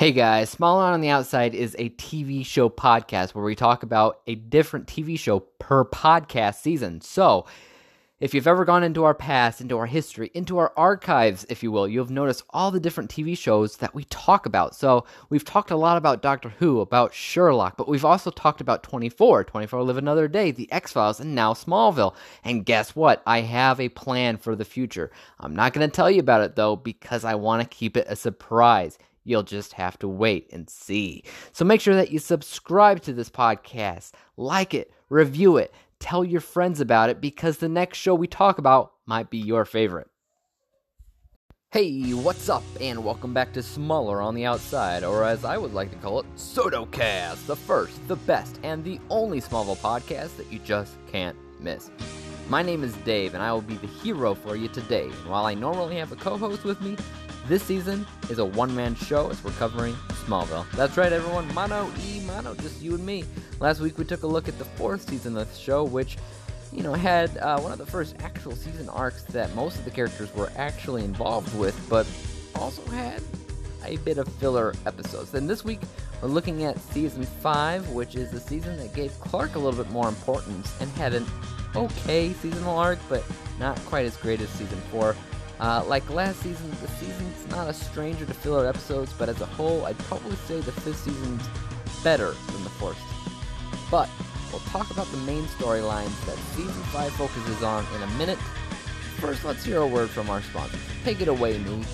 Hey guys, Smaller on the Outside is a TV show podcast where we talk about a different TV show per podcast season. So, if you've ever gone into our past, into our history, into our archives, if you will, you'll have noticed all the different TV shows that we talk about. So, we've talked a lot about Doctor Who, about Sherlock, but we've also talked about 24, 24 Live Another Day, The X Files, and now Smallville. And guess what? I have a plan for the future. I'm not going to tell you about it though, because I want to keep it a surprise. You'll just have to wait and see. So make sure that you subscribe to this podcast, like it, review it, tell your friends about it because the next show we talk about might be your favorite. Hey, what's up? And welcome back to Smaller on the Outside, or as I would like to call it, Sodocast, the first, the best, and the only Smallville podcast that you just can't miss. My name is Dave, and I will be the hero for you today. And while I normally have a co host with me, this season is a one man show as we're covering Smallville. That's right, everyone. Mono e mono, just you and me. Last week we took a look at the fourth season of the show, which, you know, had uh, one of the first actual season arcs that most of the characters were actually involved with, but also had a bit of filler episodes. Then this week we're looking at season 5, which is the season that gave Clark a little bit more importance and had an okay seasonal arc, but not quite as great as season 4. Uh, like last season, the season's not a stranger to filler episodes, but as a whole, I'd probably say the fifth season's better than the first. But we'll talk about the main storylines that season 5 focuses on in a minute. First, let's hear a word from our sponsor. Take it away, me.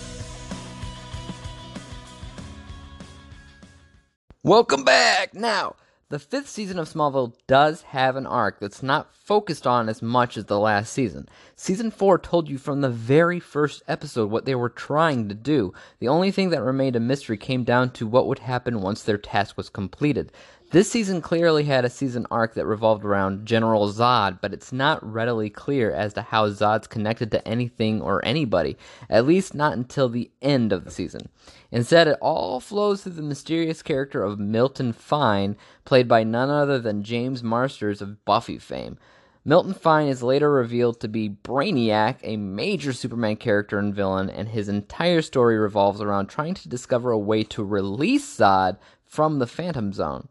Welcome back! Now, the fifth season of Smallville does have an arc that's not focused on as much as the last season. Season 4 told you from the very first episode what they were trying to do. The only thing that remained a mystery came down to what would happen once their task was completed. This season clearly had a season arc that revolved around General Zod, but it's not readily clear as to how Zod's connected to anything or anybody, at least not until the end of the season. Instead, it all flows through the mysterious character of Milton Fine, played by none other than James Marsters of Buffy fame. Milton Fine is later revealed to be Brainiac, a major Superman character and villain, and his entire story revolves around trying to discover a way to release Zod from the Phantom Zone.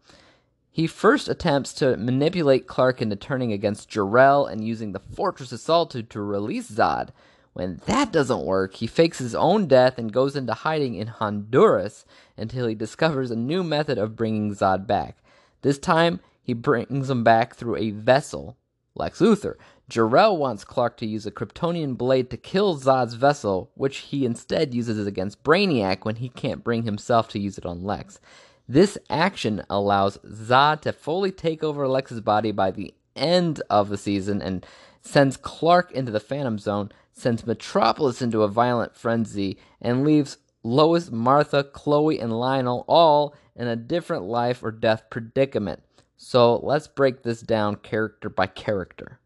He first attempts to manipulate Clark into turning against Jor-El and using the Fortress Solitude to release Zod. When that doesn't work, he fakes his own death and goes into hiding in Honduras until he discovers a new method of bringing Zod back. This time, he brings him back through a vessel, Lex Luthor. Jor-El wants Clark to use a Kryptonian blade to kill Zod's vessel, which he instead uses against Brainiac when he can't bring himself to use it on Lex. This action allows Zod to fully take over Lex's body by the end of the season and sends Clark into the Phantom Zone, sends Metropolis into a violent frenzy, and leaves Lois, Martha, Chloe, and Lionel all in a different life or death predicament. So let's break this down character by character.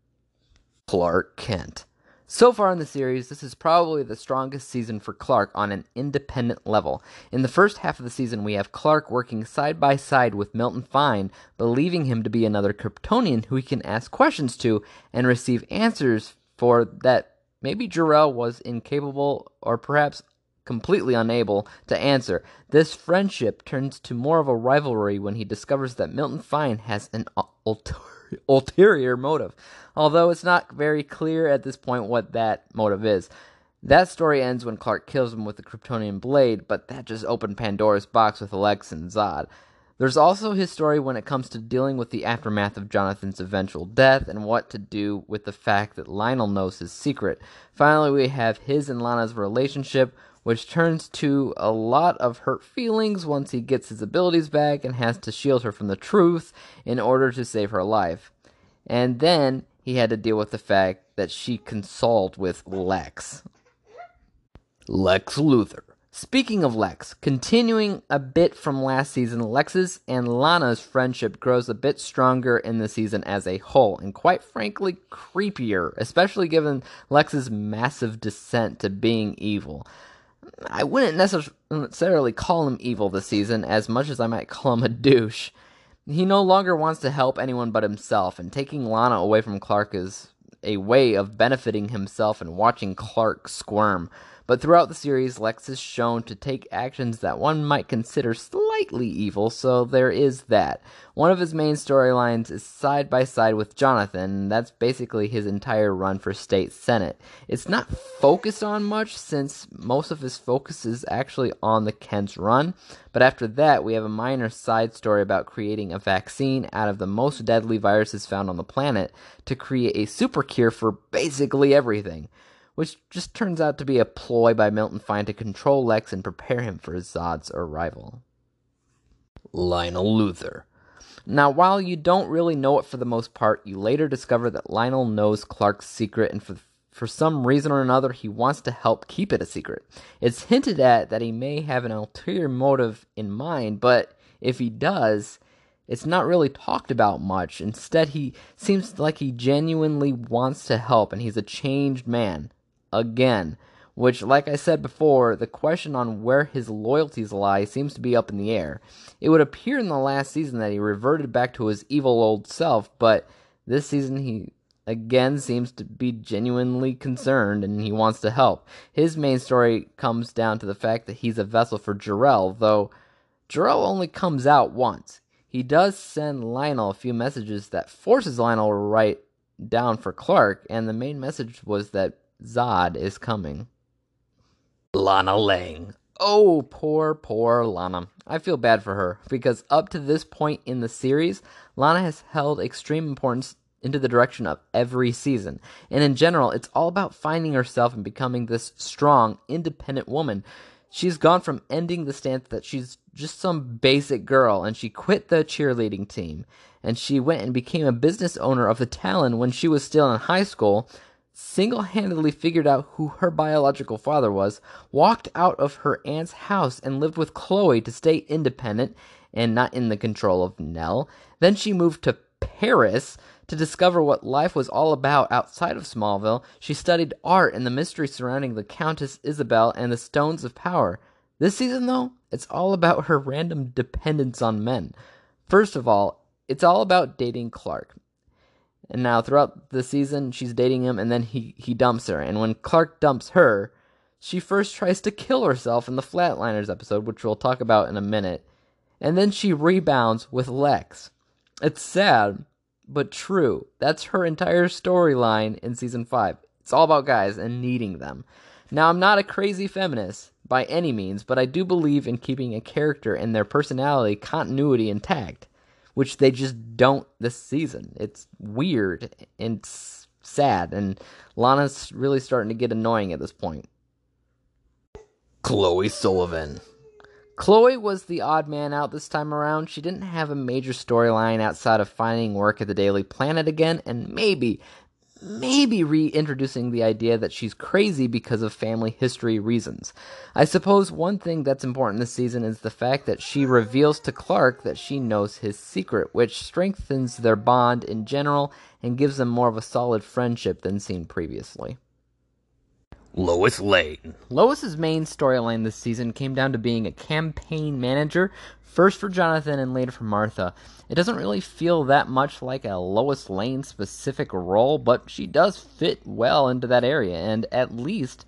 Clark Kent. So far in the series, this is probably the strongest season for Clark on an independent level. In the first half of the season, we have Clark working side by side with Milton Fine, believing him to be another Kryptonian who he can ask questions to and receive answers for that maybe Jor-El was incapable or perhaps completely unable to answer. This friendship turns to more of a rivalry when he discovers that Milton Fine has an ulterior ulterior motive, although it's not very clear at this point what that motive is. That story ends when Clark kills him with the Kryptonian blade, but that just opened Pandora's box with Lex and Zod. There's also his story when it comes to dealing with the aftermath of Jonathan's eventual death and what to do with the fact that Lionel knows his secret. Finally, we have his and Lana's relationship, which turns to a lot of hurt feelings once he gets his abilities back and has to shield her from the truth in order to save her life. And then he had to deal with the fact that she consoled with Lex. Lex Luthor. Speaking of Lex, continuing a bit from last season, Lex's and Lana's friendship grows a bit stronger in the season as a whole, and quite frankly, creepier, especially given Lex's massive descent to being evil. I wouldn't necessarily call him evil this season as much as I might call him a douche. He no longer wants to help anyone but himself, and taking Lana away from Clark is a way of benefiting himself and watching Clark squirm. But throughout the series, Lex is shown to take actions that one might consider slightly evil, so there is that. One of his main storylines is side by side with Jonathan, that's basically his entire run for state senate. It's not focused on much since most of his focus is actually on the Kent's run, but after that, we have a minor side story about creating a vaccine out of the most deadly viruses found on the planet to create a super cure for basically everything which just turns out to be a ploy by Milton Fine to control Lex and prepare him for Zod's arrival. Lionel Luthor. Now, while you don't really know it for the most part, you later discover that Lionel knows Clark's secret, and for for some reason or another, he wants to help keep it a secret. It's hinted at that he may have an ulterior motive in mind, but if he does, it's not really talked about much. Instead, he seems like he genuinely wants to help, and he's a changed man again. Which, like I said before, the question on where his loyalties lie seems to be up in the air. It would appear in the last season that he reverted back to his evil old self, but this season he again seems to be genuinely concerned and he wants to help. His main story comes down to the fact that he's a vessel for Jor-El, though Jor-El only comes out once. He does send Lionel a few messages that forces Lionel to write down for Clark, and the main message was that Zod is coming. Lana Lang. Oh, poor, poor Lana. I feel bad for her because up to this point in the series, Lana has held extreme importance into the direction of every season. And in general, it's all about finding herself and becoming this strong, independent woman. She's gone from ending the stance that she's just some basic girl and she quit the cheerleading team and she went and became a business owner of the Talon when she was still in high school single handedly figured out who her biological father was, walked out of her aunt's house and lived with Chloe to stay independent and not in the control of Nell. Then she moved to Paris to discover what life was all about outside of Smallville. She studied art and the mystery surrounding the Countess Isobel and the Stones of Power. This season, though, it's all about her random dependence on men. First of all, it's all about dating Clark. And now throughout the season, she's dating him, and then he, he dumps her. And when Clark dumps her, she first tries to kill herself in the Flatliners episode, which we'll talk about in a minute. And then she rebounds with Lex. It's sad, but true. That's her entire storyline in season 5. It's all about guys and needing them. Now, I'm not a crazy feminist by any means, but I do believe in keeping a character and their personality continuity intact which they just don't this season. It's weird and sad, and Lana's really starting to get annoying at this point. Chloe Sullivan. Chloe was the odd man out this time around. She didn't have a major storyline outside of finding work at the Daily Planet again, and maybe, maybe reintroducing the idea that she's crazy because of family history reasons. I suppose one thing that's important this season is the fact that she reveals to Clark that she knows his secret, which strengthens their bond in general and gives them more of a solid friendship than seen previously. Lois Lane. Lois's main storyline this season came down to being a campaign manager, first for Jonathan and later for Martha. It doesn't really feel that much like a Lois Lane specific role, but she does fit well into that area, and at least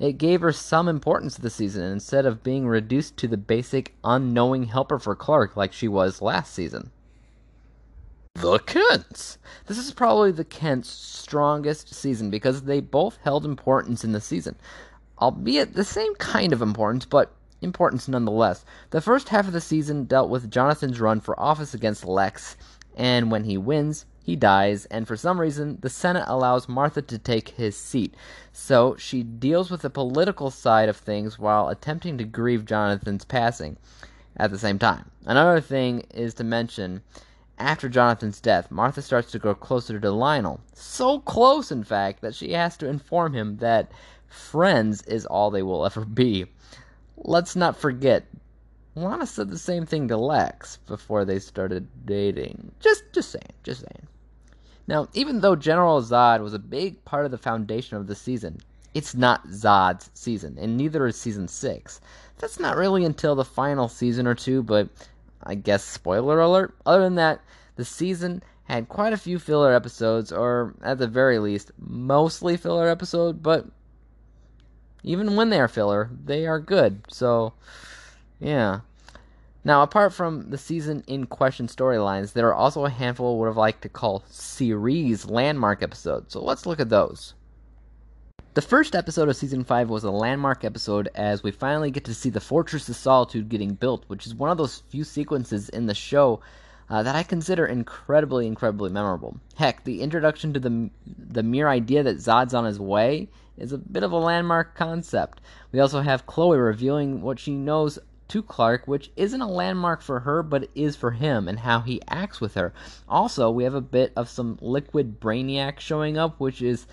it gave her some importance this season instead of being reduced to the basic unknowing helper for Clark like she was last season. The Kents. This is probably the Kents' strongest season because they both held importance in the season, albeit the same kind of importance, but importance nonetheless. The first half of the season dealt with Jonathan's run for office against Lex, and when he wins, he dies, and for some reason, the Senate allows Martha to take his seat. So she deals with the political side of things while attempting to grieve Jonathan's passing at the same time. Another thing is to mention after Jonathan's death, Martha starts to grow closer to Lionel. So close, in fact, that she has to inform him that friends is all they will ever be. Let's not forget, Lana said the same thing to Lex before they started dating. Just, just saying, just saying. Now, even though General Zod was a big part of the foundation of the season, it's not Zod's season, and neither is season 6. That's not really until the final season or two, but I guess spoiler alert. Other than that, the season had quite a few filler episodes, or at the very least, mostly filler episode, but even when they are filler, they are good. So, yeah. Now, apart from the season in question storylines, there are also a handful of what I like to call series landmark episodes. So let's look at those. The first episode of season 5 was a landmark episode as we finally get to see the Fortress of Solitude getting built, which is one of those few sequences in the show uh, that I consider incredibly, incredibly memorable. Heck, the introduction to the the mere idea that Zod's on his way is a bit of a landmark concept. We also have Chloe revealing what she knows to Clark, which isn't a landmark for her, but is for him and how he acts with her. Also, we have a bit of some liquid Brainiac showing up, which is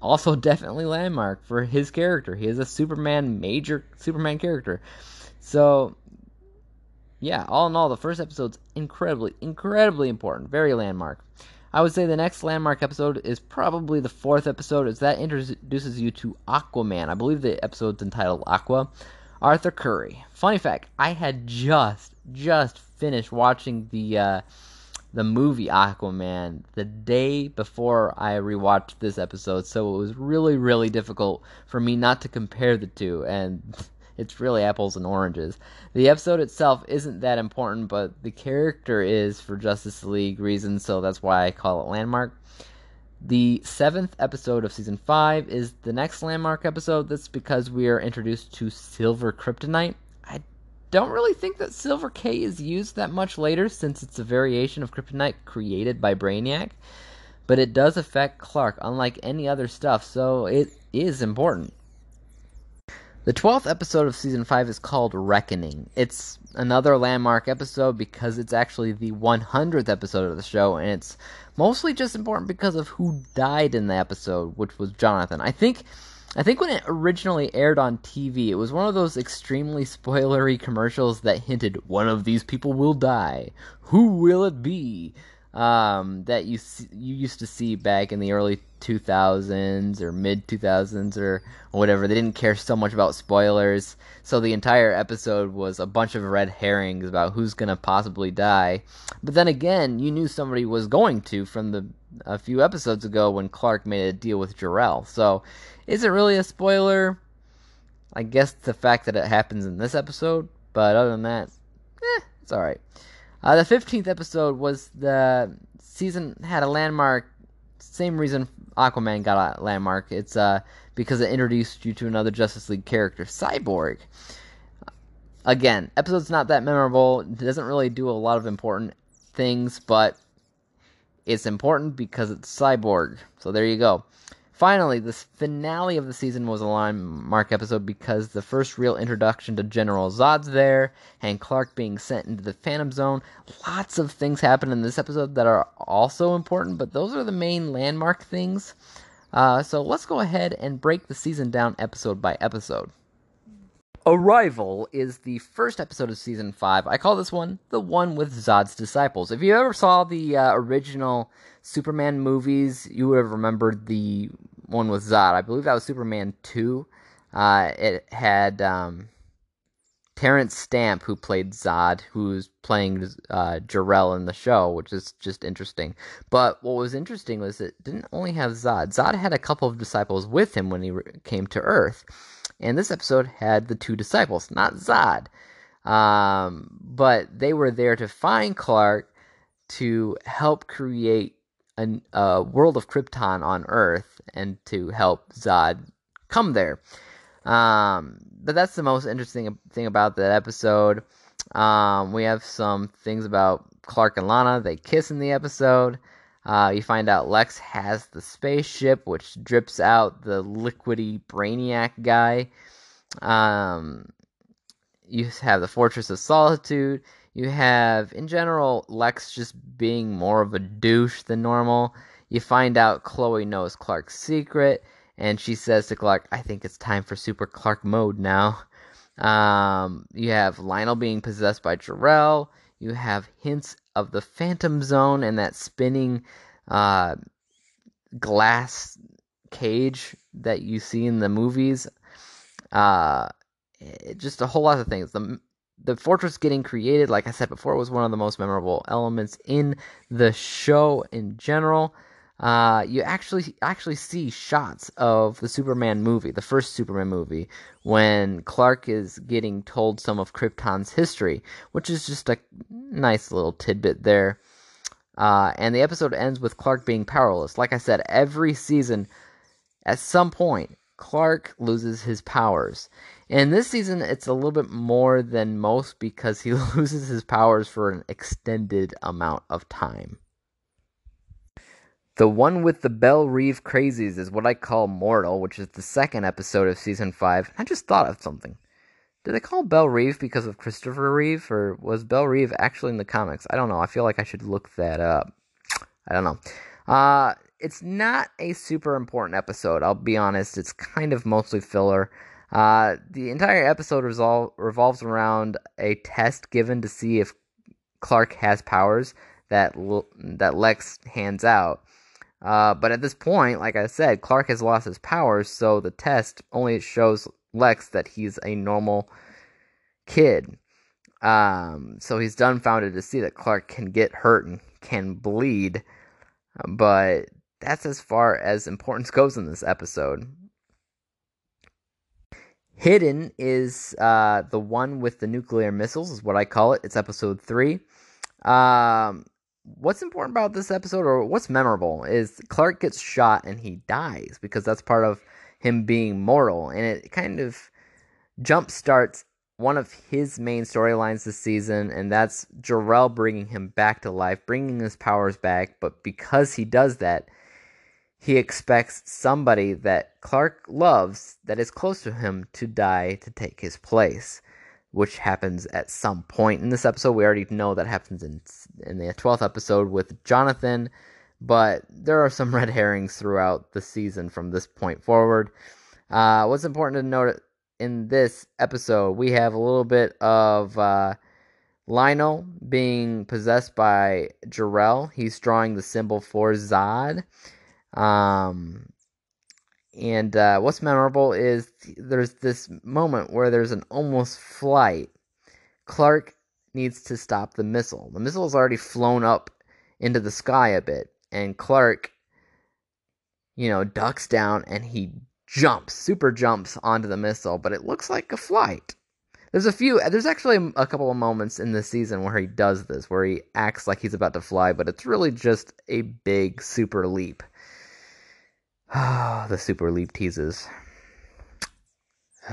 also definitely landmark for his character. He is a Superman major Superman character. So yeah, all in all, the first episode's incredibly, incredibly important, very landmark. I would say the next landmark episode is probably the fourth episode, as that introduces you to Aquaman. I believe the episode's entitled Aqua. Arthur Curry. Funny fact: I had just just finished watching the uh, the movie Aquaman the day before I rewatched this episode, so it was really, really difficult for me not to compare the two, and it's really apples and oranges. The episode itself isn't that important, but the character is for Justice League reasons, so that's why I call it Landmark. The seventh episode of season five is the next landmark episode. That's because we are introduced to Silver Kryptonite, don't really think that Silver K is used that much later since it's a variation of Kryptonite created by Brainiac. But it does affect Clark, unlike any other stuff, so it is important. The 12th episode of season 5 is called Reckoning. It's another landmark episode because it's actually the 100th episode of the show, and it's mostly just important because of who died in the episode, which was Jonathan. I think I think when it originally aired on TV, it was one of those extremely spoilery commercials that hinted one of these people will die. Who will it be? Um, that you you used to see back in the early 2000s or mid 2000s or whatever. They didn't care so much about spoilers, so the entire episode was a bunch of red herrings about who's gonna possibly die. But then again, you knew somebody was going to from the a few episodes ago when Clark made a deal with Jor-El. So is it really a spoiler? I guess the fact that it happens in this episode, but other than that, eh, it's alright. Uh, the 15th episode was the season had a landmark, same reason Aquaman got a landmark. It's uh, because it introduced you to another Justice League character, Cyborg. Again, episode's not that memorable. It doesn't really do a lot of important things, but it's important because it's Cyborg. So there you go. Finally, the finale of the season was a landmark episode because the first real introduction to General Zod's there, and Clark being sent into the Phantom Zone. Lots of things happen in this episode that are also important, but those are the main landmark things. Uh, so let's go ahead and break the season down episode by episode. Arrival is the first episode of season 5. I call this one the one with Zod's disciples. If you ever saw the uh, original Superman movies, you would have remembered the one with Zod. I believe that was Superman 2. Uh, it had um, Terence Stamp, who played Zod, who's playing uh, Jor-El in the show, which is just interesting. But what was interesting was it didn't only have Zod. Zod had a couple of disciples with him when he came to Earth. And this episode had the two disciples, not Zod. Um, but they were there to find Clark to help create a, a world of Krypton on Earth and to help Zod come there. Um, but that's the most interesting thing about that episode. Um, we have some things about Clark and Lana. They kiss in the episode. Uh, you find out Lex has the spaceship, which drips out the liquidy Brainiac guy. Um, you have the Fortress of Solitude. You have, in general, Lex just being more of a douche than normal. You find out Chloe knows Clark's secret, and she says to Clark, I think it's time for Super Clark mode now. Um, you have Lionel being possessed by Jor-El. You have hints of the Phantom Zone and that spinning uh, glass cage that you see in the movies. Uh, just a whole lot of things. The the fortress getting created, like I said before, was one of the most memorable elements in the show in general. uh, you actually actually see shots of the Superman movie, the first Superman movie, when Clark is getting told some of Krypton's history, which is just a nice little tidbit there. Uh, and the episode ends with Clark being powerless. Like I said, every season, at some point, Clark loses his powers. And this season, it's a little bit more than most because he loses his powers for an extended amount of time. The one with the Belle Reve crazies is what I call Mortal, which is the second episode of season 5. I just thought of something. Did they call Belle Reve because of Christopher Reeve, or was Belle Reve actually in the comics? I don't know. I feel like I should look that up. I don't know. Uh, it's not a super important episode. I'll be honest. It's kind of mostly filler. Uh, the entire episode resol- revolves around a test given to see if Clark has powers that L- that Lex hands out. Uh, but at this point, like I said, Clark has lost his powers, so the test only shows Lex that he's a normal kid. Um, so he's dumbfounded to see that Clark can get hurt and can bleed, but that's as far as importance goes in this episode. Hidden is uh, the one with the nuclear missiles, is what I call it. It's episode three. Um, what's important about this episode or what's memorable is Clark gets shot and he dies because that's part of him being mortal and it kind of jump starts one of his main storylines this season and that's Jor-El bringing him back to life, bringing his powers back, but because he does that, he expects somebody that Clark loves that is close to him to die to take his place which happens at some point in this episode. We already know that happens in in the twelfth episode with Jonathan, but there are some red herrings throughout the season from this point forward. Uh, what's important to note in this episode, we have a little bit of uh, Lionel being possessed by Jor-El. He's drawing the symbol for Zod. Um, and uh, what's memorable is there's this moment where there's an almost flight. Clark needs to stop the missile. The missile has already flown up into the sky a bit, and Clark, you know, ducks down and he jumps, super jumps onto the missile, but it looks like a flight. There's a few, there's actually a couple of moments in this season where he does this, where he acts like he's about to fly, but it's really just a big super leap. The super leap teases.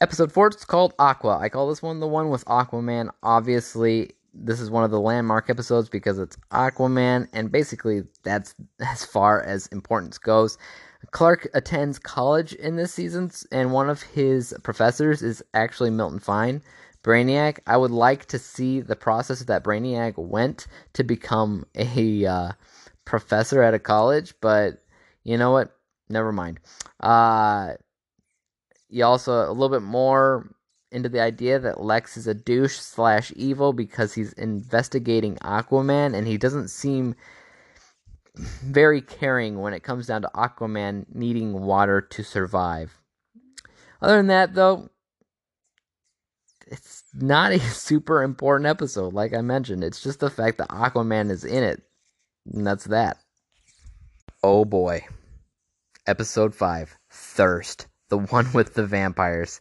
Episode 4 is called Aqua. I call this one the one with Aquaman. Obviously, this is one of the landmark episodes because it's Aquaman, and basically, that's as far as importance goes. Clark attends college in this season, and one of his professors is actually Milton Fine. Brainiac. I would like to see the process that Brainiac went to become a uh, professor at a college, but you know what? Never mind. Uh, you also a little bit more into the idea that Lex is a douche slash evil because he's investigating Aquaman, and he doesn't seem very caring when it comes down to Aquaman needing water to survive. Other than that, though, it's not a super important episode, like I mentioned. It's just the fact that Aquaman is in it and that's that. Oh boy. Episode 5 Thirst. The one with the vampires.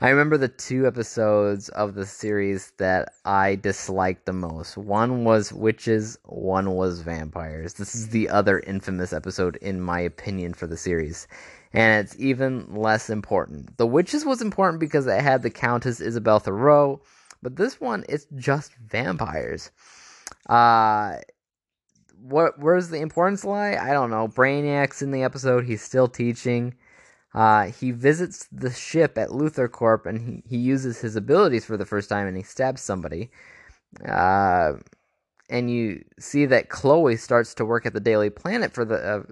I remember the two episodes of the series that I disliked the most. One was witches, one was vampires. This is the other infamous episode, in my opinion, for the series. And it's even less important. The witches was important because it had the Countess Isobel Thoreaux, but this one is just vampires. Uh, what where's the importance lie? I don't know. Brainiac's in the episode. He's still teaching. Uh, he visits the ship at LuthorCorp and he, he uses his abilities for the first time and he stabs somebody. Uh, and you see that Chloe starts to work at the Daily Planet for the uh,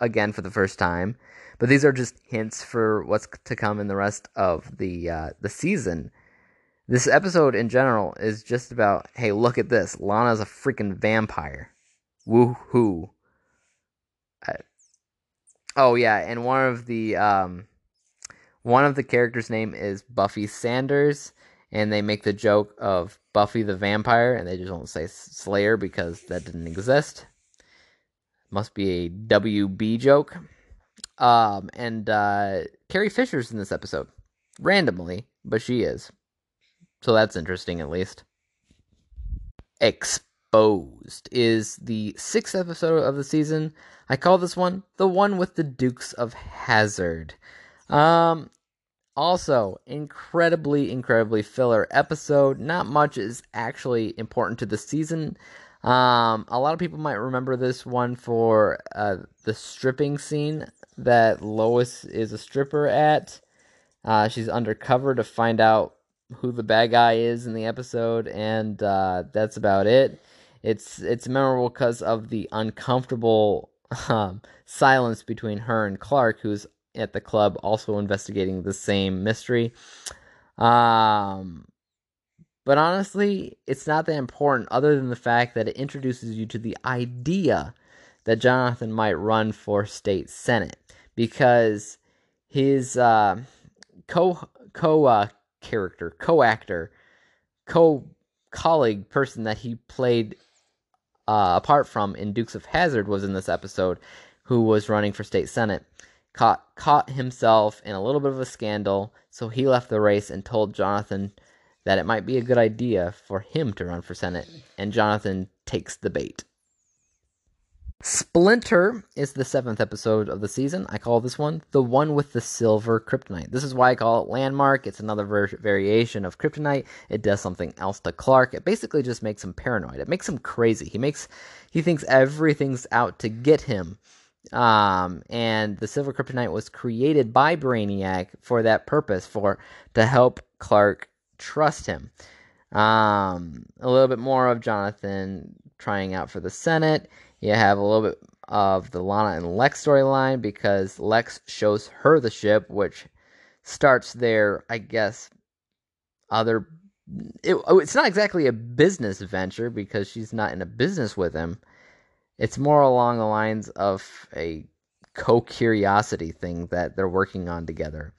again for the first time. But these are just hints for what's to come in the rest of the uh, the season. This episode in general is just about, hey, look at this. Lana's a freaking vampire. Woohoo! Oh yeah, and one of the um, one of the characters' name is Buffy Sanders, and they make the joke of Buffy the vampire, and they just won't say Slayer because that didn't exist. Must be a WB joke. Um, and uh, Carrie Fisher's in this episode, randomly, but she is. So that's interesting, at least. Exposed is the sixth episode of the season. I call this one the one with the Dukes of Hazzard. Um, also, incredibly, incredibly filler episode. Not much is actually important to the season. Um, a lot of people might remember this one for uh, the stripping scene that Lois is a stripper at. Uh, she's undercover to find out who the bad guy is in the episode, and uh, that's about it. It's it's memorable because of the uncomfortable um, silence between her and Clark, who's at the club also investigating the same mystery. Um, but honestly, it's not that important other than the fact that it introduces you to the idea that Jonathan might run for state senate because his uh, co co uh, character, co actor, co colleague person that he played uh, apart from in Dukes of Hazzard was in this episode, who was running for state senate caught caught himself in a little bit of a scandal, so he left the race and told Jonathan that it might be a good idea for him to run for Senate, and Jonathan takes the bait. Splinter is the seventh episode of the season. I call this one the one with the silver kryptonite. This is why I call it Landmark. It's another ver- variation of kryptonite. It does something else to Clark. It basically just makes him paranoid. It makes him crazy. He makes he thinks everything's out to get him. Um, and the silver kryptonite was created by Brainiac for that purpose, for to help Clark trust him. Um, a little bit more of Jonathan trying out for the Senate. You have a little bit of the Lana and Lex storyline because Lex shows her the ship, which starts their, I guess, other. It, oh, it's not exactly a business venture because she's not in a business with him it's more along the lines of a co-curiosity thing that they're working on together.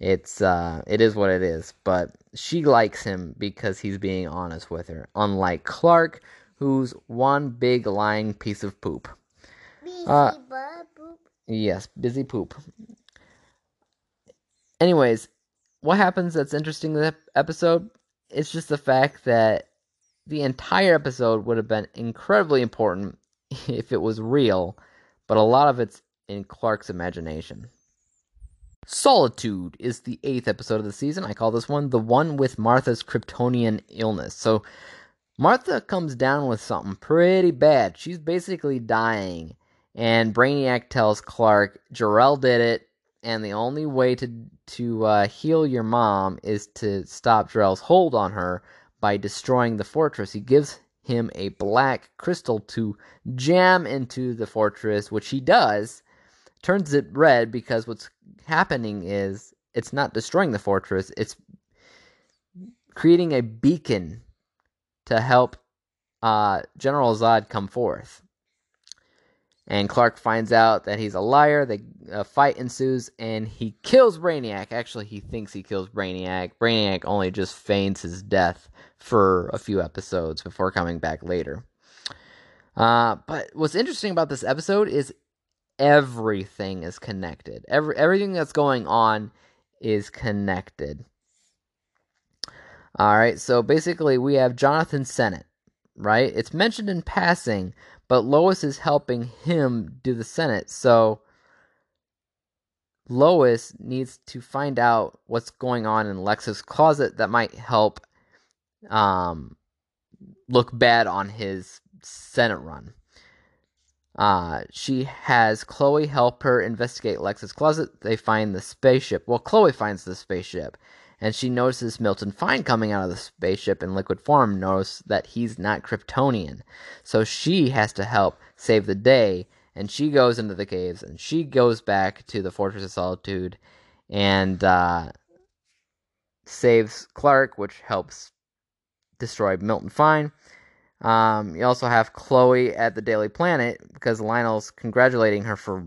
It's uh it is what it is, but she likes him because he's being honest with her, unlike Clark, who's one big lying piece of poop. Busy uh, poop. Yes, busy poop. Anyways, what happens that's interesting in the episode? It's just the fact that the entire episode would have been incredibly important if it was real, but a lot of it's in Clark's imagination. Solitude is the eighth episode of the season. I call this one the one with Martha's Kryptonian illness. So, Martha comes down with something pretty bad. She's basically dying, and Brainiac tells Clark Jor-El did it, and the only way to to uh, heal your mom is to stop Jor-El's hold on her by destroying the fortress. He gives him a black crystal to jam into the fortress, which he does, turns it red because what's happening is it's not destroying the fortress, it's creating a beacon to help uh, General Zod come forth. And Clark finds out that he's a liar. The fight ensues, and he kills Brainiac. Actually, he thinks he kills Brainiac. Brainiac only just feigns his death for a few episodes before coming back later. Uh, but what's interesting about this episode is everything is connected. Every everything that's going on is connected. All right, so basically we have Jonathan Senate, right? It's mentioned in passing, but Lois is helping him do the Senate. So Lois needs to find out what's going on in Lex's closet that might help um, look bad on his Senate run. Uh, she has Chloe help her investigate Lex's closet. They find the spaceship. Well, Chloe finds the spaceship, and she notices Milton Fine coming out of the spaceship in liquid form. Knows that he's not Kryptonian, so she has to help save the day. And she goes into the caves, and she goes back to the Fortress of Solitude, and uh, saves Clark, which helps destroy Milton Fine. Um, you also have Chloe at the Daily Planet because Lionel's congratulating her for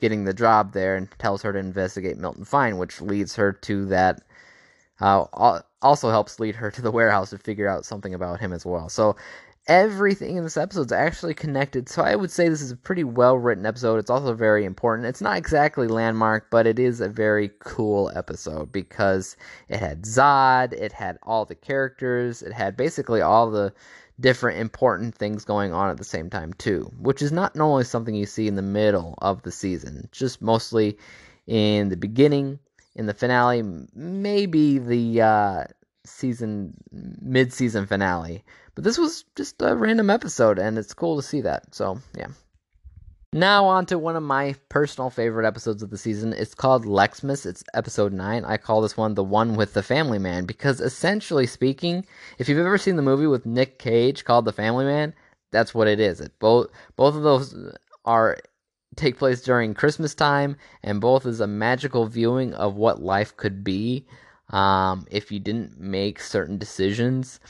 getting the job there and tells her to investigate Milton Fine, which leads her to that uh, also helps lead her to the warehouse to figure out something about him as well. So everything in this episode is actually connected. So I would say this is a pretty well written episode. It's also very important. It's not exactly landmark, but it is a very cool episode because it had Zod, it had all the characters, it had basically all the different important things going on at the same time too, which is not normally something you see in the middle of the season. Just mostly in the beginning, in the finale, maybe the uh, season mid-season finale. But this was just a random episode, and it's cool to see that. So yeah. Now on to one of my personal favorite episodes of the season. It's called Lexmas. It's episode 9. I call this one the one with the family man because essentially speaking, if you've ever seen the movie with Nick Cage called The Family Man, that's what it is. It both both of those are take place during Christmas time and both is a magical viewing of what life could be um, if you didn't make certain decisions.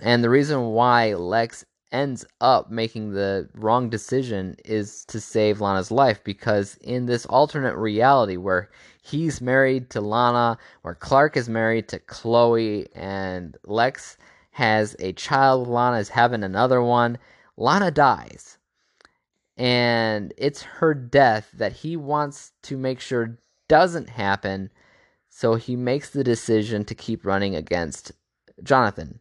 And the reason why Lex ends up making the wrong decision is to save Lana's life because in this alternate reality where he's married to Lana, where Clark is married to Chloe, and Lex has a child Lana, is having another one, Lana dies. And it's her death that he wants to make sure doesn't happen, so he makes the decision to keep running against Jonathan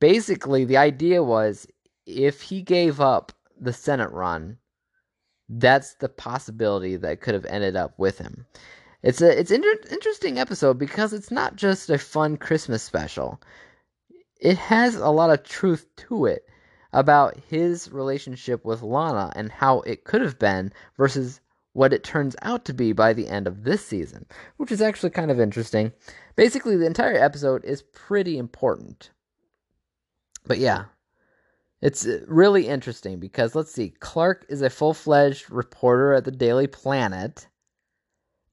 basically the idea was if he gave up the Senate run, that's the possibility that could have ended up with him. It's a it's inter- interesting episode because it's not just a fun Christmas special. It has a lot of truth to it about his relationship with Lana and how it could have been versus what it turns out to be by the end of this season, which is actually kind of interesting. Basically, the entire episode is pretty important. But yeah, it's uh, really interesting because let's see. Clark is a full fledged reporter at the Daily Planet.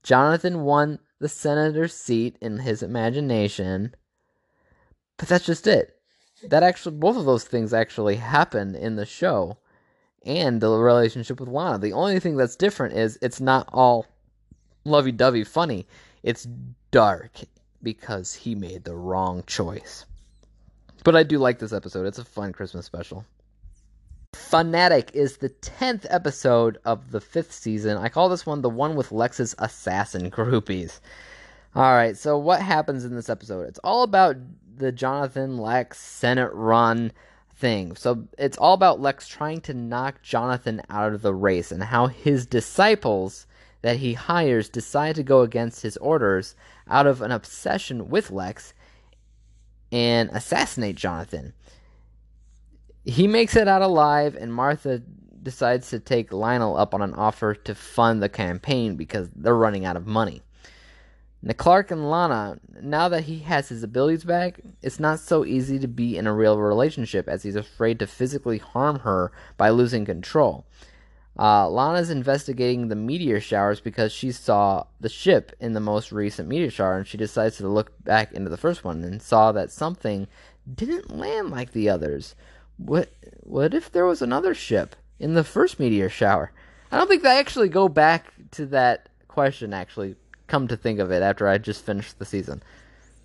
Jonathan won the senator's seat in his imagination. But that's just it. That actually, both of those things actually happen in the show and the relationship with Lana. The only thing that's different is it's not all lovey dovey funny, it's dark because he made the wrong choice. But I do like this episode. It's a fun Christmas special. Fanatic is the 10th episode of the fifth season. I call this one the one with Lex's assassin groupies. Alright, so what happens in this episode? It's all about the Jonathan Lex Senate run thing. So it's all about Lex trying to knock Jonathan out of the race and how his disciples that he hires decide to go against his orders out of an obsession with Lex and assassinate Jonathan. He makes it out alive, and Martha decides to take Lionel up on an offer to fund the campaign because they're running out of money. Now, Clark and Lana, now that he has his abilities back, it's not so easy to be in a real relationship as he's afraid to physically harm her by losing control. Uh, Lana's investigating the meteor showers because she saw the ship in the most recent meteor shower, and she decides to look back into the first one and saw that something didn't land like the others. What? What if there was another ship in the first meteor shower? I don't think they actually go back to that question. Actually, come to think of it, after I just finished the season.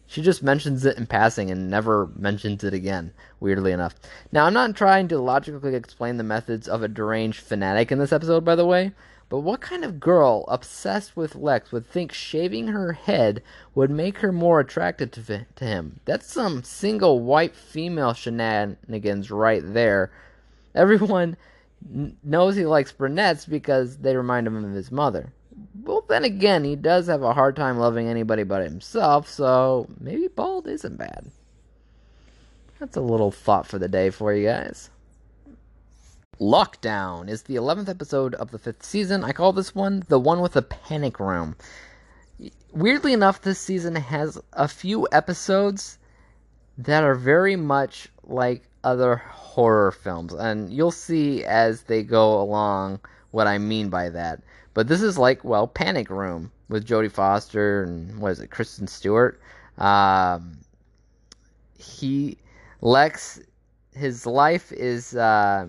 She just mentions it in passing and never mentions it again, weirdly enough. Now, I'm not trying to logically explain the methods of a deranged fanatic in this episode, by the way, but what kind of girl obsessed with Lex would think shaving her head would make her more attracted to, to him? That's some single white female shenanigans right there. Everyone knows he likes brunettes because they remind him of his mother. Well, then again, he does have a hard time loving anybody but himself, so maybe bald isn't bad. That's a little thought for the day for you guys. Lockdown is the 11th episode of the fifth season. I call this one the one with the panic room. Weirdly enough, this season has a few episodes that are very much like other horror films, and you'll see as they go along what I mean by that. But this is like, well, Panic Room with Jodie Foster and what is it, Kristen Stewart. Um, he, Lex, his life is uh,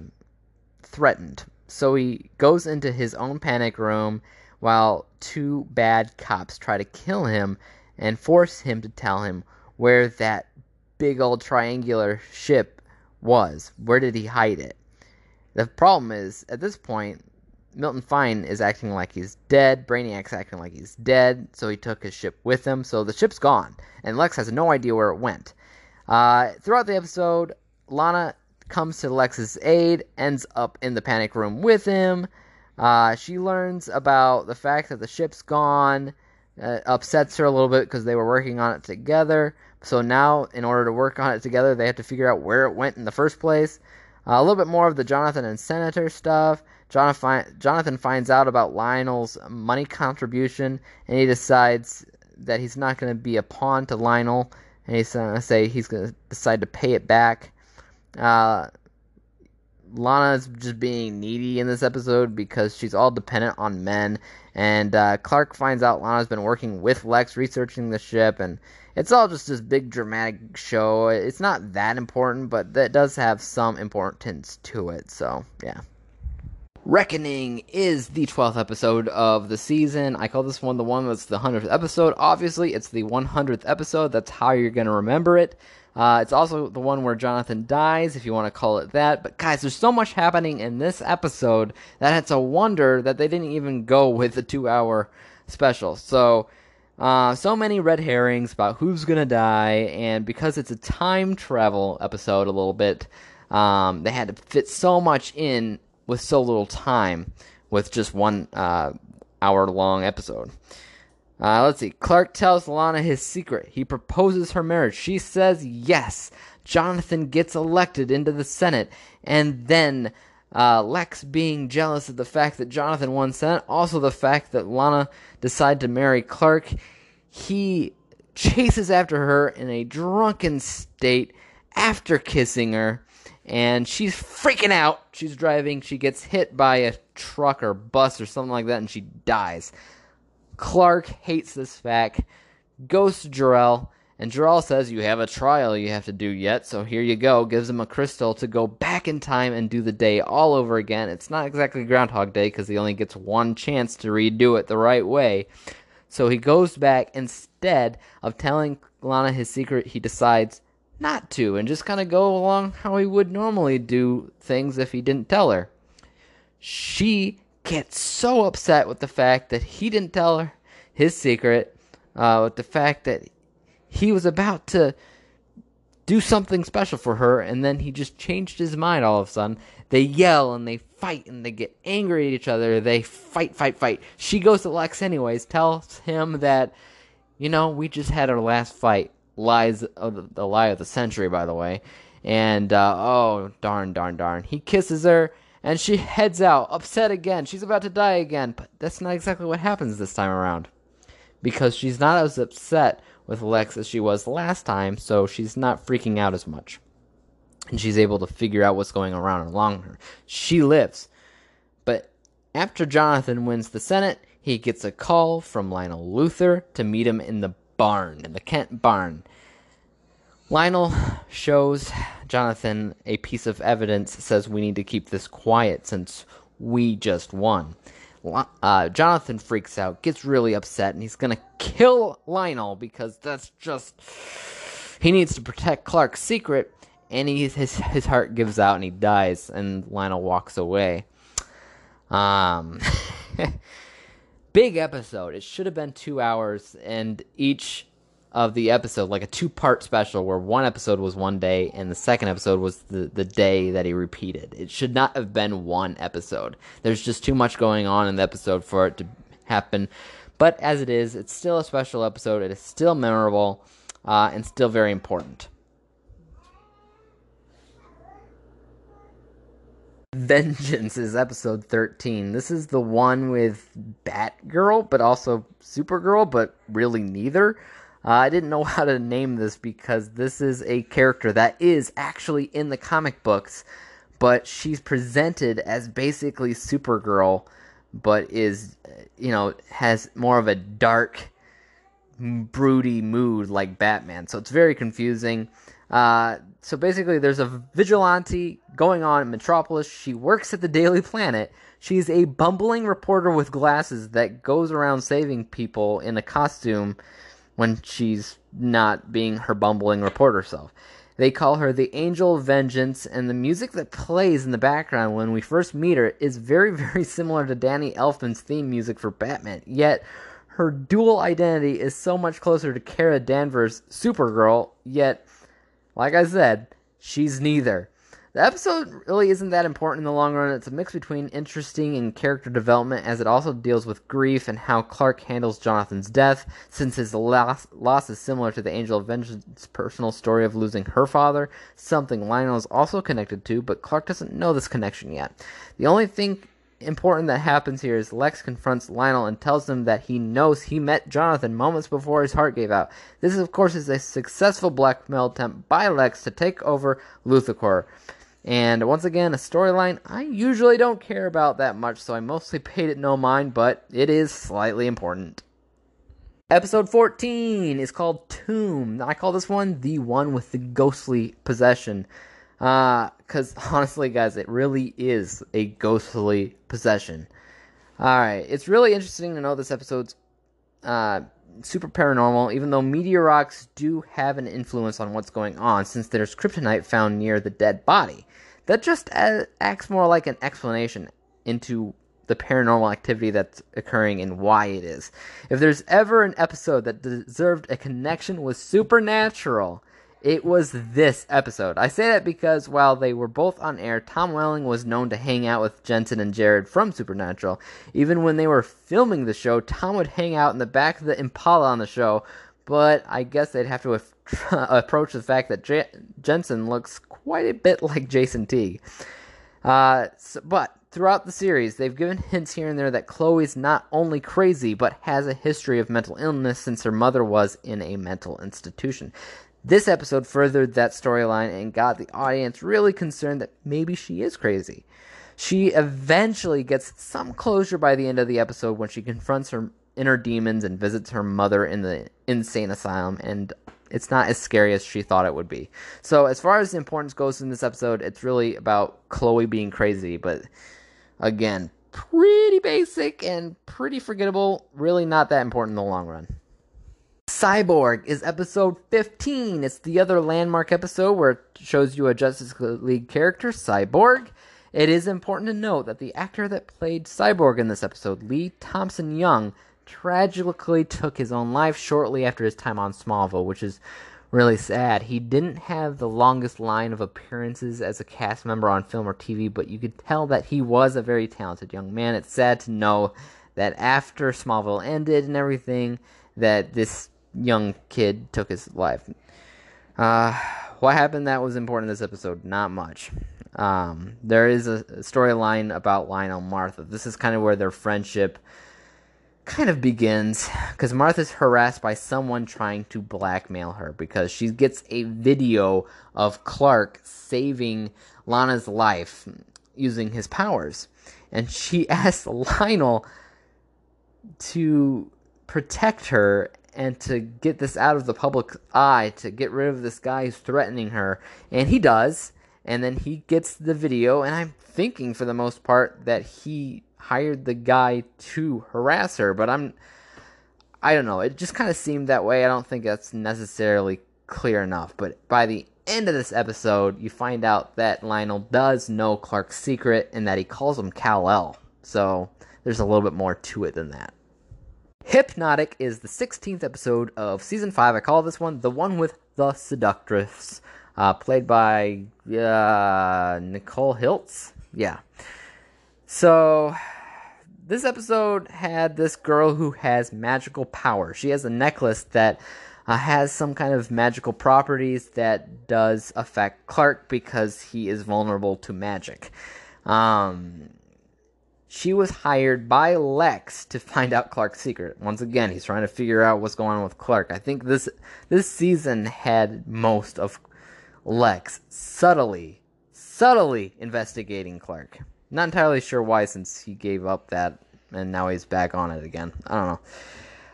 threatened. So he goes into his own panic room while two bad cops try to kill him and force him to tell him where that big old triangular ship was. Where did he hide it? The problem is, at this point, Milton Fine is acting like he's dead. Brainiac's acting like he's dead, so he took his ship with him. So the ship's gone, and Lex has no idea where it went. Uh, throughout the episode, Lana comes to Lex's aid, ends up in the panic room with him. Uh, she learns about the fact that the ship's gone, uh, upsets her a little bit because they were working on it together. So now, in order to work on it together, they have to figure out where it went in the first place. Uh, a little bit more of the Jonathan and Senator stuff. Jonathan, finds out about Lionel's money contribution, and he decides that he's not going to be a pawn to Lionel, and he's going to say he's going to decide to pay it back. Uh, Lana's just being needy in this episode because she's all dependent on men, and uh, Clark finds out Lana's been working with Lex researching the ship, and it's all just this big dramatic show. It's not that important, but that does have some importance to it, so yeah. Reckoning is the 12th episode of the season. I call this one the one that's the 100th episode. Obviously, it's the 100th episode. That's how you're going to remember it. Uh, it's also the one where Jonathan dies, if you want to call it that. But guys, there's so much happening in this episode that it's a wonder that they didn't even go with the two hour special. So, uh, so many red herrings about who's going to die. And because it's a time travel episode a little bit, um, they had to fit so much in with so little time with just one uh, hour long episode. Uh, let's see. Clark tells Lana his secret. He proposes her marriage. She says yes. Jonathan gets elected into the Senate. And then uh, Lex being jealous of the fact that Jonathan won Senate, also the fact that Lana decided to marry Clark, he chases after her in a drunken state after kissing her and she's freaking out. She's driving, she gets hit by a truck or bus or something like that, and she dies. Clark hates this fact, goes to Jor-El, and Jor-El says, You have a trial you have to do yet, so here you go. Gives him a crystal to go back in time and do the day all over again. It's not exactly Groundhog Day because he only gets one chance to redo it the right way. So he goes back instead of telling Lana his secret, he decides not to and just kind of go along how he would normally do things if he didn't tell her. She gets so upset with the fact that he didn't tell her his secret, uh, with the fact that he was about to do something special for her, and then he just changed his mind all of a sudden. They yell and they fight and they get angry at each other. They fight, fight, fight. She goes to Lex anyways, tells him that, you know, we just had our last fight lies of the, lie of the century, by the way. And uh, oh darn, darn, darn, he kisses her, and she heads out, upset again. She's about to die again, but that's not exactly what happens this time around, because she's not as upset with Lex as she was last time, so she's not freaking out as much, and she's able to figure out what's going around along her. She lives, but after Jonathan wins the Senate, he gets a call from Lionel Luthor to meet him in the barn, in the Kent barn. Lionel shows Jonathan a piece of evidence says we need to keep this quiet since we just won. Uh, Jonathan freaks out, gets really upset, and he's gonna kill Lionel because that's just he needs to protect Clark's secret. And he, his his heart gives out and he dies, and Lionel walks away. Um, big episode. It should have been two hours, and each of the episode, like a two part special where one episode was one day and the second episode was the, the day that he repeated. It should not have been one episode. There's just too much going on in the episode for it to happen. But as it is, it's still a special episode. It is still memorable uh, and still very important. Vengeance is episode 13. This is the one with Batgirl, but also Supergirl, but really neither. Uh, I didn't know how to name this because this is a character that is actually in the comic books, but she's presented as basically Supergirl, but is, you know, has more of a dark, broody mood like Batman. So it's very confusing. Uh, so basically, there's a vigilante going on in Metropolis. She works at the Daily Planet. She's a bumbling reporter with glasses that goes around saving people in a costume when she's not being her bumbling reporter self. They call her the Angel of Vengeance, and the music that plays in the background when we first meet her is very, very similar to Danny Elfman's theme music for Batman. Yet, her dual identity is so much closer to Kara Danvers' Supergirl, yet, like I said, she's neither. The episode really isn't that important in the long run. It's a mix between interesting and character development as it also deals with grief and how Clark handles Jonathan's death, since his loss, loss is similar to the Angel of Vengeance's personal story of losing her father, something Lionel is also connected to, but Clark doesn't know this connection yet. The only thing important that happens here is Lex confronts Lionel and tells him that he knows he met Jonathan moments before his heart gave out. This, of course, is a successful blackmail attempt by Lex to take over LuthorCorp. And once again, a storyline I usually don't care about that much, so I mostly paid it no mind, but it is slightly important. Episode 14 is called Tomb. I call this one the one with the ghostly possession. Uh, Because honestly, guys, it really is a ghostly possession. Alright, it's really interesting to know this episode's uh, super paranormal, even though meteor rocks do have an influence on what's going on, since there's kryptonite found near the dead body. That just uh, acts more like an explanation into the paranormal activity that's occurring and why it is. If there's ever an episode that deserved a connection with supernatural, it was this episode. I say that because while they were both on air, Tom Welling was known to hang out with Jensen and Jared from Supernatural. Even when they were filming the show, Tom would hang out in the back of the Impala on the show, but I guess they'd have to approach the fact that J- Jensen looks quite a bit like Jason Teague. Uh, so, but throughout the series, they've given hints here and there that Chloe's not only crazy, but has a history of mental illness since her mother was in a mental institution. This episode furthered that storyline and got the audience really concerned that maybe she is crazy. She eventually gets some closure by the end of the episode when she confronts her inner demons and visits her mother in the insane asylum, and it's not as scary as she thought it would be. So, as far as the importance goes in this episode, it's really about Chloe being crazy, but again, pretty basic and pretty forgettable, really not that important in the long run. Cyborg is episode 15. It's the other landmark episode where it shows you a Justice League character, Cyborg. It is important to note that the actor that played Cyborg in this episode, Lee Thompson Young, tragically took his own life shortly after his time on Smallville, which is really sad. He didn't have the longest line of appearances as a cast member on film or TV, but you could tell that he was a very talented young man. It's sad to know that after Smallville ended and everything, that this young kid took his life. Uh, what happened that was important in this episode? Not much. Um, there is a storyline about Lionel Martha. This is kind of where their friendship kind of begins because Martha's harassed by someone trying to blackmail her because she gets a video of Clark saving Lana's life using his powers. And she asks Lionel to protect her and to get this out of the public eye, to get rid of this guy who's threatening her. And he does. And then he gets the video, and I'm thinking for the most part that he hired the guy to harass her, but I'm. I don't know. It just kind of seemed that way. I don't think that's necessarily clear enough. But by the end of this episode, you find out that Lionel does know Clark's secret and that he calls him Kal El. So there's a little bit more to it than that. Hypnotic is the 16th episode of season 5. I call this one the one with the seductress, uh, played by uh, Nichole Hiltz. Yeah. So, this episode had this girl who has magical power. She has a necklace that uh, has some kind of magical properties that does affect Clark because he is vulnerable to magic. Um, she was hired by Lex to find out Clark's secret. Once again, he's trying to figure out what's going on with Clark. I think this this season had most of Lex subtly, subtly investigating Clark. Not entirely sure why, since he gave up that and now he's back on it again. I don't know.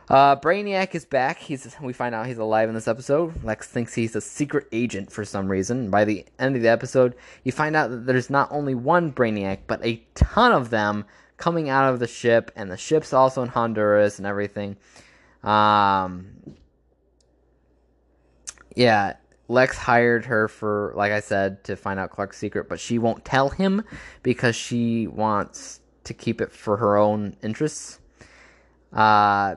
Uh, Brainiac is back. He's we find out he's alive in this episode. Lex thinks he's a secret agent for some reason. By the end of the episode, you find out that there's not only one Brainiac, but a ton of them coming out of the ship, and the ship's also in Honduras and everything. Um, Yeah, Lex hired her for, like I said, to find out Clark's secret, but she won't tell him because she wants to keep it for her own interests. Uh,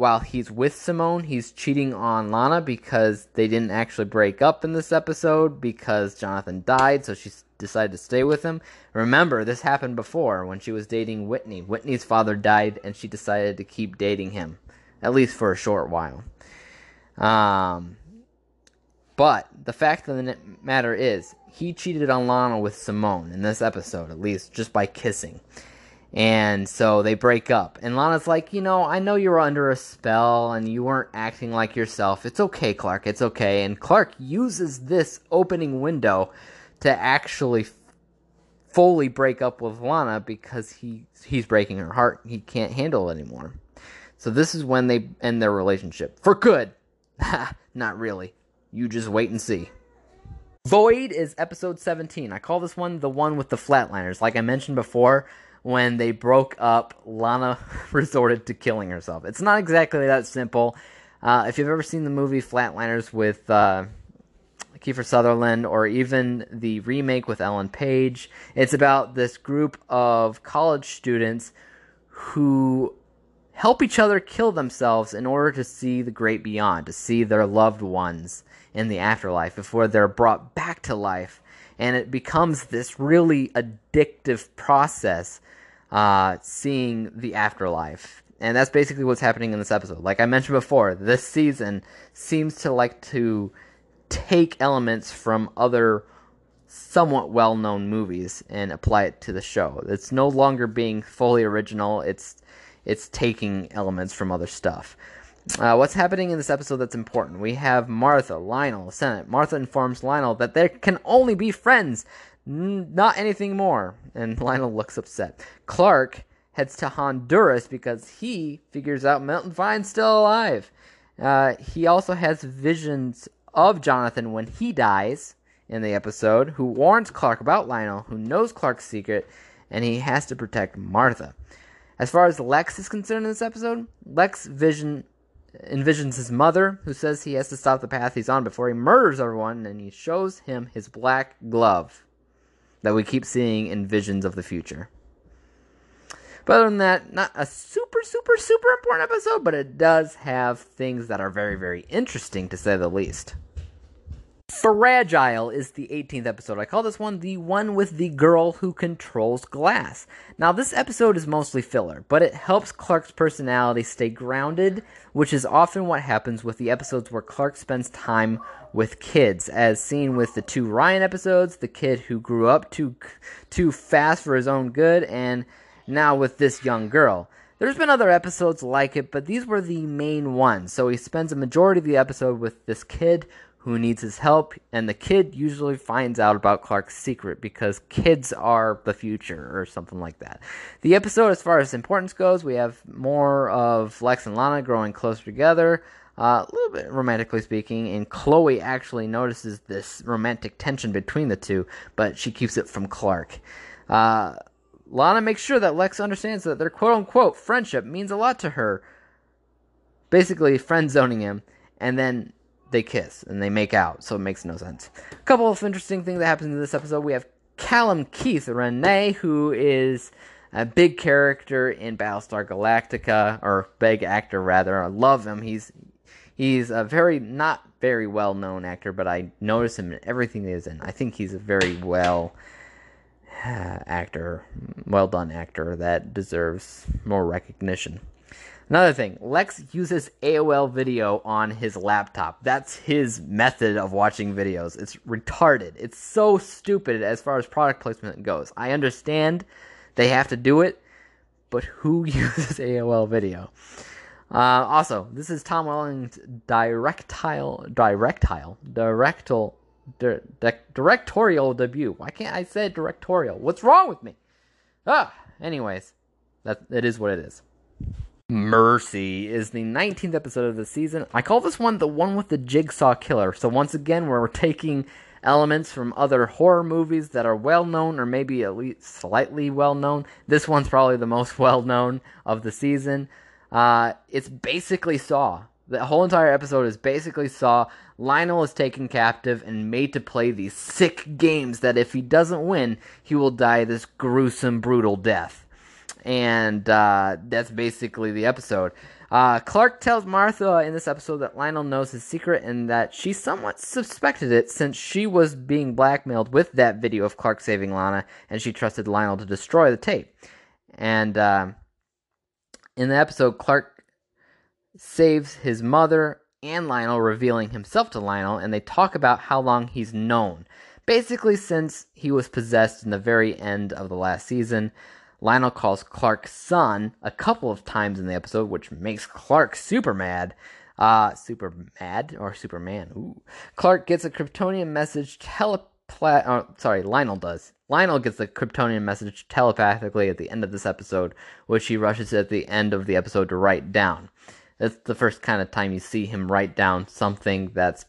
while he's with Simone, he's cheating on Lana because they didn't actually break up in this episode because Jonathan died, so she decided to stay with him. Remember, this happened before when she was dating Whitney. Whitney's father died, and she decided to keep dating him, at least for a short while. Um, but the fact of the matter is, he cheated on Lana with Simone in this episode, at least, just by kissing. And so they break up. And Lana's like, you know, I know you were under a spell and you weren't acting like yourself. It's okay, Clark. It's okay. And Clark uses this opening window to actually fully break up with Lana because he he's breaking her heart. He can't handle it anymore. So this is when they end their relationship for good. Not really. You just wait and see. Void is episode 17. I call this one the one with the flatliners. Like I mentioned before, when they broke up, Lana resorted to killing herself. It's not exactly that simple. Uh, if you've ever seen the movie Flatliners with uh, Kiefer Sutherland, or even the remake with Ellen Page, it's about this group of college students who help each other kill themselves in order to see the great beyond, to see their loved ones in the afterlife before they're brought back to life. And it becomes this really addictive process uh, seeing the afterlife. And that's basically what's happening in this episode. Like I mentioned before, this season seems to like to take elements from other somewhat well known movies and apply it to the show. It's no longer being fully original, it's it's taking elements from other stuff. Uh, what's happening in this episode that's important? We have Martha, Lionel, Senate. Martha informs Lionel that there can only be friends not anything more. And Lionel looks upset. Clark heads to Honduras because he figures out Milton Fine's still alive. Uh, he also has visions of Jonathan when he dies in the episode, who warns Clark about Lionel, who knows Clark's secret, and he has to protect Martha. As far as Lex is concerned in this episode, Lex vision envisions his mother, who says he has to stop the path he's on before he murders everyone, and he shows him his black glove that we keep seeing in visions of the future. But other than that, not a super, super, super important episode, but it does have things that are very, very interesting to say the least. Fragile is the 18th episode. I call this one the one with the girl who controls glass. Now, this episode is mostly filler, but it helps Clark's personality stay grounded, which is often what happens with the episodes where Clark spends time with kids, as seen with the two Ryan episodes, the kid who grew up too too fast for his own good, and now with this young girl. There's been other episodes like it, but these were the main ones. So he spends a majority of the episode with this kid who needs his help, and the kid usually finds out about Clark's secret because kids are the future or something like that. The episode, as far as importance goes, we have more of Lex and Lana growing closer together. Uh, a little bit romantically speaking, and Chloe actually notices this romantic tension between the two, but she keeps it from Clark. Uh, Lana makes sure that Lex understands that their quote unquote friendship means a lot to her. Basically, friend zoning him, and then they kiss and they make out, so it makes no sense. A couple of interesting things that happen in this episode. We have Callum Keith Rennie, who is a big character in Battlestar Galactica, or big actor rather. I love him. He's he's a very not very well known actor, but I notice him in everything he's in. I think he's a very well uh, actor, well done actor that deserves more recognition. Another thing, Lex uses AOL video on his laptop. That's his method of watching videos. It's retarded. It's so stupid as far as product placement goes. I understand they have to do it, but who uses AOL video? Uh, also, this is Tom Welling's directile, directile, directal, di- di- directorial debut. Why can't I say directorial? What's wrong with me? Ah, anyways, that it is what it is. Mercy is the 19th episode of the season. I call this one the one with the jigsaw killer. So once again, we're taking elements from other horror movies that are well known or maybe at least slightly well known. This one's probably the most well known of the season. Uh, it's basically Saw. The whole entire episode is basically Saw. Lionel is taken captive and made to play these sick games that if he doesn't win, he will die this gruesome, brutal death. And uh, that's basically the episode. Uh, Clark tells Martha in this episode that Lionel knows his secret and that she somewhat suspected it since she was being blackmailed with that video of Clark saving Lana and she trusted Lionel to destroy the tape. And uh, in the episode, Clark saves his mother and Lionel, revealing himself to Lionel, and they talk about how long he's known. Basically, since he was possessed in the very end of the last season. Lionel calls Clark son a couple of times in the episode, which makes Clark super mad. Uh, super mad or Superman. Ooh. Clark gets a Kryptonian message telepath. Oh, sorry, Lionel does. Lionel gets the Kryptonian message telepathically at the end of this episode, which he rushes at the end of the episode to write down. It's the first kind of time you see him write down something that's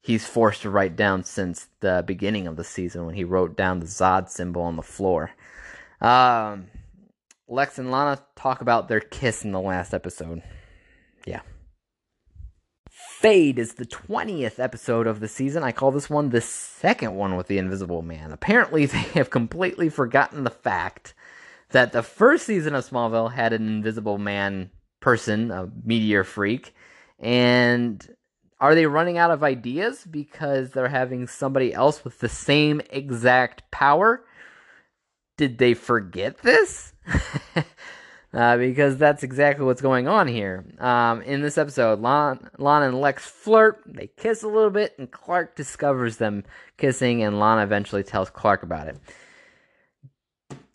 he's forced to write down since the beginning of the season when he wrote down the Zod symbol on the floor. Um, Lex and Lana talk about their kiss in the last episode. Yeah. Fade is the 20th episode of the season. I call this one the second one with the Invisible Man. Apparently, they have completely forgotten the fact that the first season of Smallville had an Invisible Man person, a meteor freak, and are they running out of ideas because they're having somebody else with the same exact power? Did they forget this? uh, because that's exactly what's going on here. Um, in this episode, Lon, Lana and Lex flirt, they kiss a little bit, and Clark discovers them kissing, and Lana eventually tells Clark about it.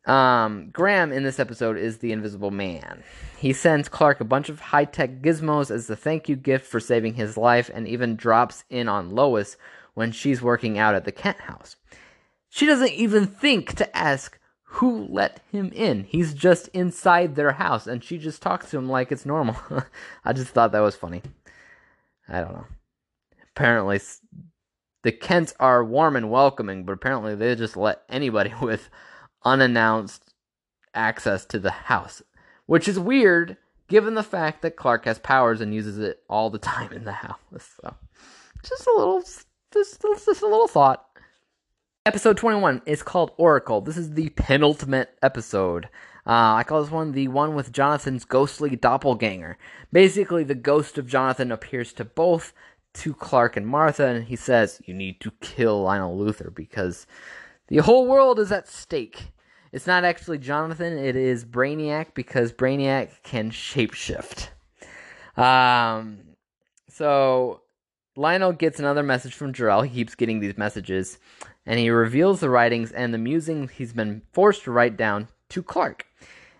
Um, Graham in this episode is the Invisible Man. He sends Clark a bunch of high tech gizmos as a thank you gift for saving his life, and even drops in on Lois when she's working out at the Kent house. She doesn't even think to ask who let him in? He's just inside their house, and she just talks to him like it's normal. I just thought that was funny. I don't know. Apparently, the Kents are warm and welcoming, but apparently they just let anybody with unannounced access to the house, which is weird given the fact that Clark has powers and uses it all the time in the house. So, just a little, just, just a little thought. Episode 21 is called Oracle. This is the penultimate episode. Uh, I call this one the one with Jonathan's ghostly doppelganger. Basically, the ghost of Jonathan appears to both to Clark and Martha, and he says, You need to kill Lionel Luthor because the whole world is at stake. It's not actually Jonathan, it is Brainiac because Brainiac can shapeshift. Um, so Lionel gets another message from Jor-El. He keeps getting these messages and he reveals the writings and the musings he's been forced to write down to Clark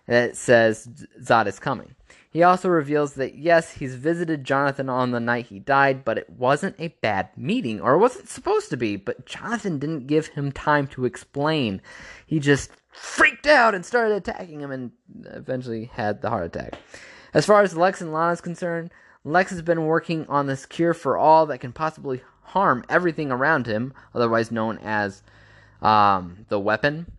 that says Zod is coming. He also reveals that yes, he's visited Jonathan on the night he died, but it wasn't a bad meeting, or it wasn't supposed to be, but Jonathan didn't give him time to explain. He just freaked out and started attacking him and eventually had the heart attack. As far as Lex and Lana is concerned, Lex has been working on this cure for all that can possibly harm everything around him, otherwise known as um, the weapon.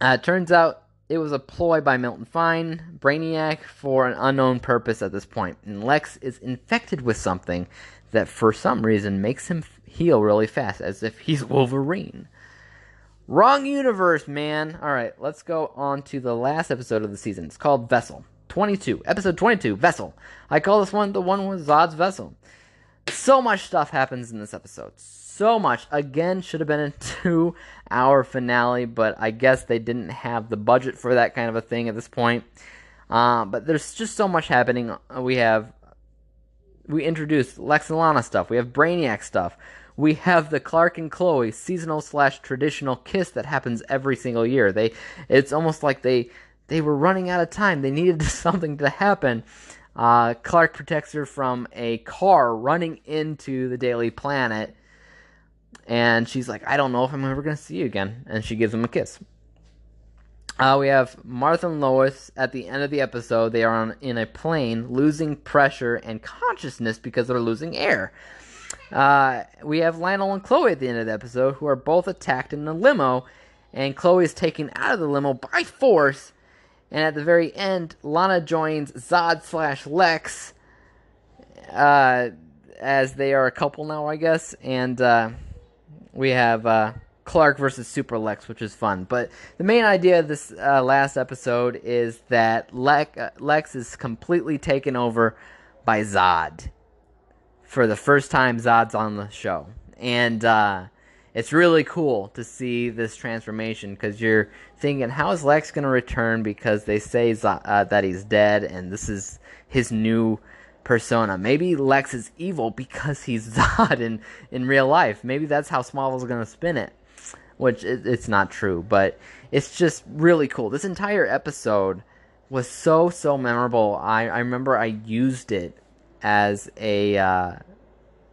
Uh, turns out it was a ploy by Milton Fine, Brainiac, for an unknown purpose at this point. And Lex is infected with something that, for some reason, makes him heal really fast, as if he's Wolverine. Wrong universe, man. All right, let's go on to the last episode of the season. It's called Vessel. 22. Episode 22, Vessel. I call this one the one with Zod's Vessel. So much stuff happens in this episode. So much. Again, should have been a two hour finale, but I guess they didn't have the budget for that kind of a thing at this point. Uh, but there's just so much happening. We have. We introduced Lex and Lana stuff. We have Brainiac stuff. We have the Clark and Chloe seasonal slash traditional kiss that happens every single year. They, it's almost like they they were running out of time. They needed something to happen. Uh, Clark protects her from a car running into the Daily Planet, and she's like, "I don't know if I'm ever gonna see you again," and she gives him a kiss. Uh, we have Martha and Lois at the end of the episode. They are on, in a plane, losing pressure and consciousness because they're losing air. Uh, we have Lionel and Chloe at the end of the episode, who are both attacked in a limo, and Chloe is taken out of the limo by force and at the very end, Lana joins Zod slash Lex. Uh, as they are a couple now, I guess, and uh, we have uh, Clark versus Super Lex, which is fun. But the main idea of this uh, last episode is that Lex, uh, Lex is completely taken over by Zod for the first time. Zod's on the show, and uh, it's really cool to see this transformation because you're thinking, how is Lex going to return? Because they say uh, that he's dead, and this is his new persona. Maybe Lex is evil because he's Zod in, in real life. Maybe that's how Smallville's going to spin it, which it, it's not true, but it's just really cool. This entire episode was so, so memorable. I, I remember I used it as a. Uh,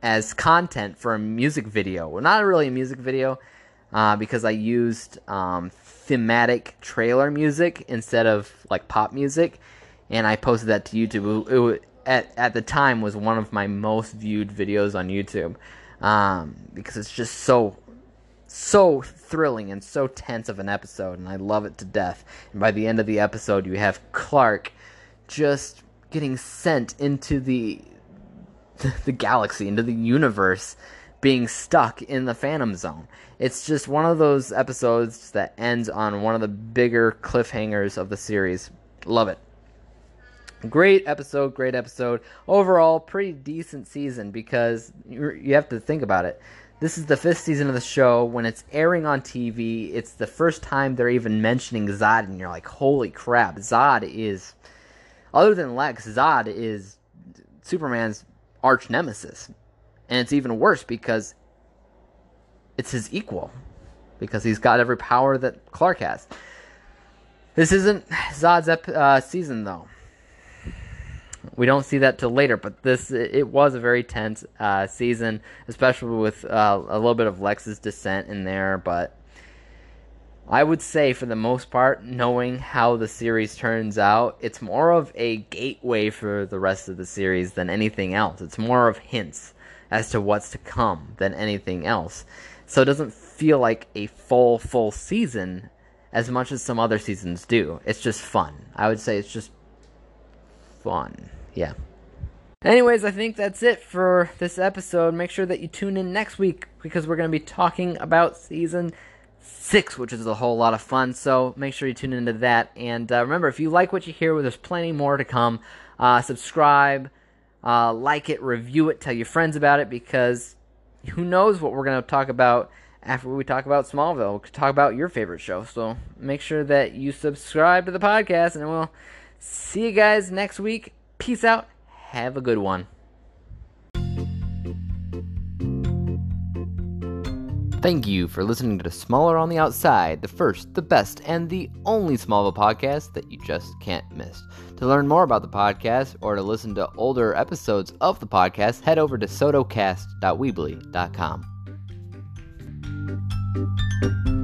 as content for a music video. Well, not really a music video, uh, because I used um, thematic trailer music instead of like pop music, and I posted that to YouTube. It, it, at at the time was one of my most viewed videos on YouTube um, because it's just so so thrilling and so tense of an episode, and I love it to death. And by the end of the episode, you have Clark just getting sent into the the galaxy, into the universe, being stuck in the Phantom Zone. It's just one of those episodes that ends on one of the bigger cliffhangers of the series. Love it. Great episode, great episode. Overall, pretty decent season because you have to think about it. This is the fifth season of the show. When it's airing on TV, it's the first time they're even mentioning Zod, and you're like, holy crap, Zod is. Other than Lex, Zod is Superman's arch nemesis. And it's even worse because it's his equal. Because he's got every power that Clark has. This isn't Zod's ep- uh, season, though. We don't see that till later, but this it was a very tense uh, season, especially with uh, a little bit of Lex's descent in there. But I would say, for the most part, knowing how the series turns out, it's more of a gateway for the rest of the series than anything else. It's more of hints as to what's to come than anything else. So it doesn't feel like a full, full season as much as some other seasons do. It's just fun. I would say it's just fun. Yeah. Anyways, I think that's it for this episode. Make sure that you tune in next week because we're going to be talking about season six, which is a whole lot of fun. So make sure you tune into that. And uh, remember, if you like what you hear, there's plenty more to come. Uh, subscribe, uh, like it, review it, tell your friends about it because who knows what we're going to talk about after we talk about Smallville. We could talk about your favorite show. So make sure that you subscribe to the podcast, and we'll see you guys next week. Peace out. Have a good one. Thank you for listening to Smaller on the Outside, the first, the best, and the only Smallville podcast that you just can't miss. To learn more about the podcast or to listen to older episodes of the podcast, head over to sotocast.weebly.com.